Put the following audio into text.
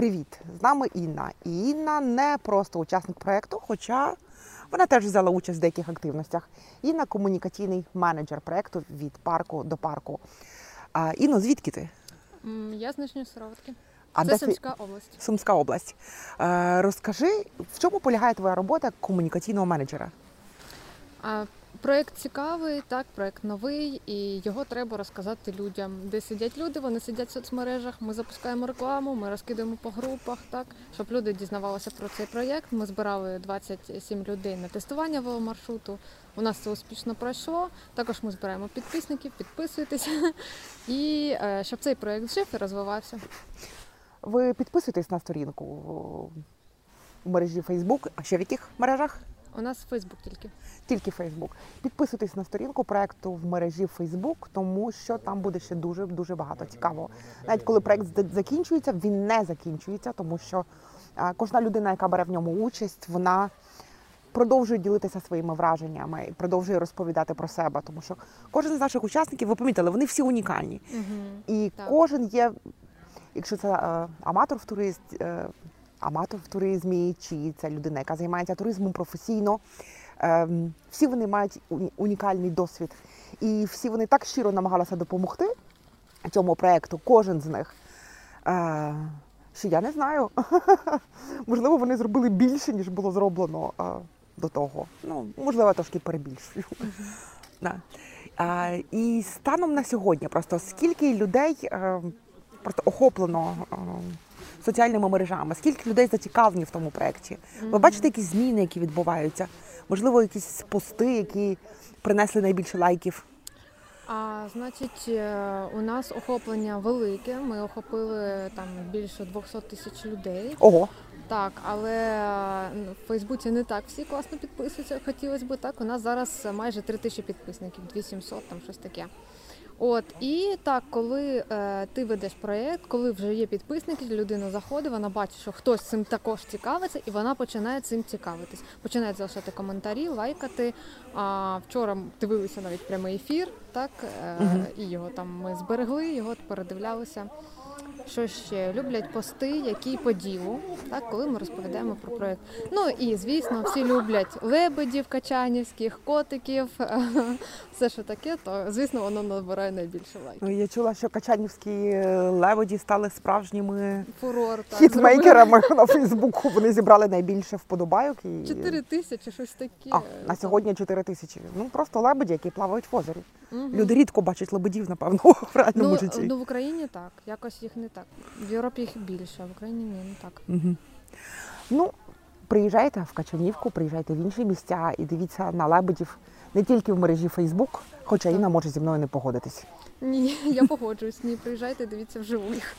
Привіт! З нами Інна. І Інна не просто учасник проєкту, хоча вона теж взяла участь в деяких активностях. Інна комунікаційний менеджер проєкту від парку до парку. А, Інно, звідки ти? Я з Нижньої Сироватки. А Це? Сумська область. Сумська область. Розкажи, в чому полягає твоя робота комунікаційного менеджера? А проект цікавий, так, проект новий, і його треба розказати людям. Де сидять люди, вони сидять в соцмережах. Ми запускаємо рекламу, ми розкидаємо по групах, так, щоб люди дізнавалися про цей проєкт. Ми збирали 27 людей на тестування веломаршруту. У нас це успішно пройшло. Також ми збираємо підписників, підписуйтесь. І е, щоб цей проєкт жив і розвивався. Ви підписуєтесь на сторінку в мережі Facebook, а ще в яких мережах? У нас Фейсбук тільки. Тільки Фейсбук. Підписуйтесь на сторінку проекту в мережі Фейсбук, тому що там буде ще дуже дуже багато цікавого. Навіть коли проект закінчується, він не закінчується, тому що кожна людина, яка бере в ньому участь, вона продовжує ділитися своїми враженнями і продовжує розповідати про себе. Тому що кожен з наших учасників, ви помітили, вони всі унікальні. Угу. І Так. кожен є, якщо це е, аматор в е, туризмі, чи це людина, яка займається туризмом професійно. Е, всі вони мають унікальний досвід. І всі вони так щиро намагалися допомогти цьому проєкту, кожен з них. Е, що я не знаю. Можливо, вони зробили більше, ніж було зроблено е, до того. Ну, можливо, трошки перебільшую. А, і станом на сьогодні, просто скільки людей е, просто охоплено е, соціальними мережами, скільки людей зацікавлені в тому проєкті? Ви бачите якісь зміни, які відбуваються? Можливо, якісь пости, які принесли найбільше лайків? А значить, е, у нас охоплення велике. Ми охопили там більше 200 тисяч людей. Ого, Так, але е, в Фейсбуці не так всі класно підписуються. Хотілося б так. У нас зараз майже 3 тисячі підписників, 2700, там щось таке. От і так, коли е, ти ведеш проєкт, коли вже є підписники, людина заходить, вона бачить, що хтось цим також цікавиться, і вона починає цим цікавитись. Починає залишати коментарі, лайкати. А вчора дивилися навіть прямий ефір, так е, і його там ми зберегли, його передивлялися. Що ще люблять пости, які по ділу, так коли ми розповідаємо про проект. Ну і звісно, всі люблять лебедів качанівських, котиків, все що таке, то звісно воно набирає найбільше лайків. ну я чула, що качанівські е, лебеді стали справжніми Фурор так хітмейкерами на Фейсбуку. Вони зібрали найбільше вподобайок. І... Чотири тисячі, щось таке. А, на сьогодні 4 тисячі. Ну просто лебеді, які плавають в озері. Мгм. Люди рідко бачать лебедів, напевно, в реальному ну, житті. ну в Україні так, якось їх не так. В Європі їх більше, а в Україні ні, не так. Угу. Ну, приїжджайте в Качанівку, приїжджайте в інші місця і дивіться на лебедів не тільки в мережі Фейсбук, хоча Інна може зі мною не погодитись. Ні, я погоджуюсь. Ні, приїжджайте, дивіться вживу їх.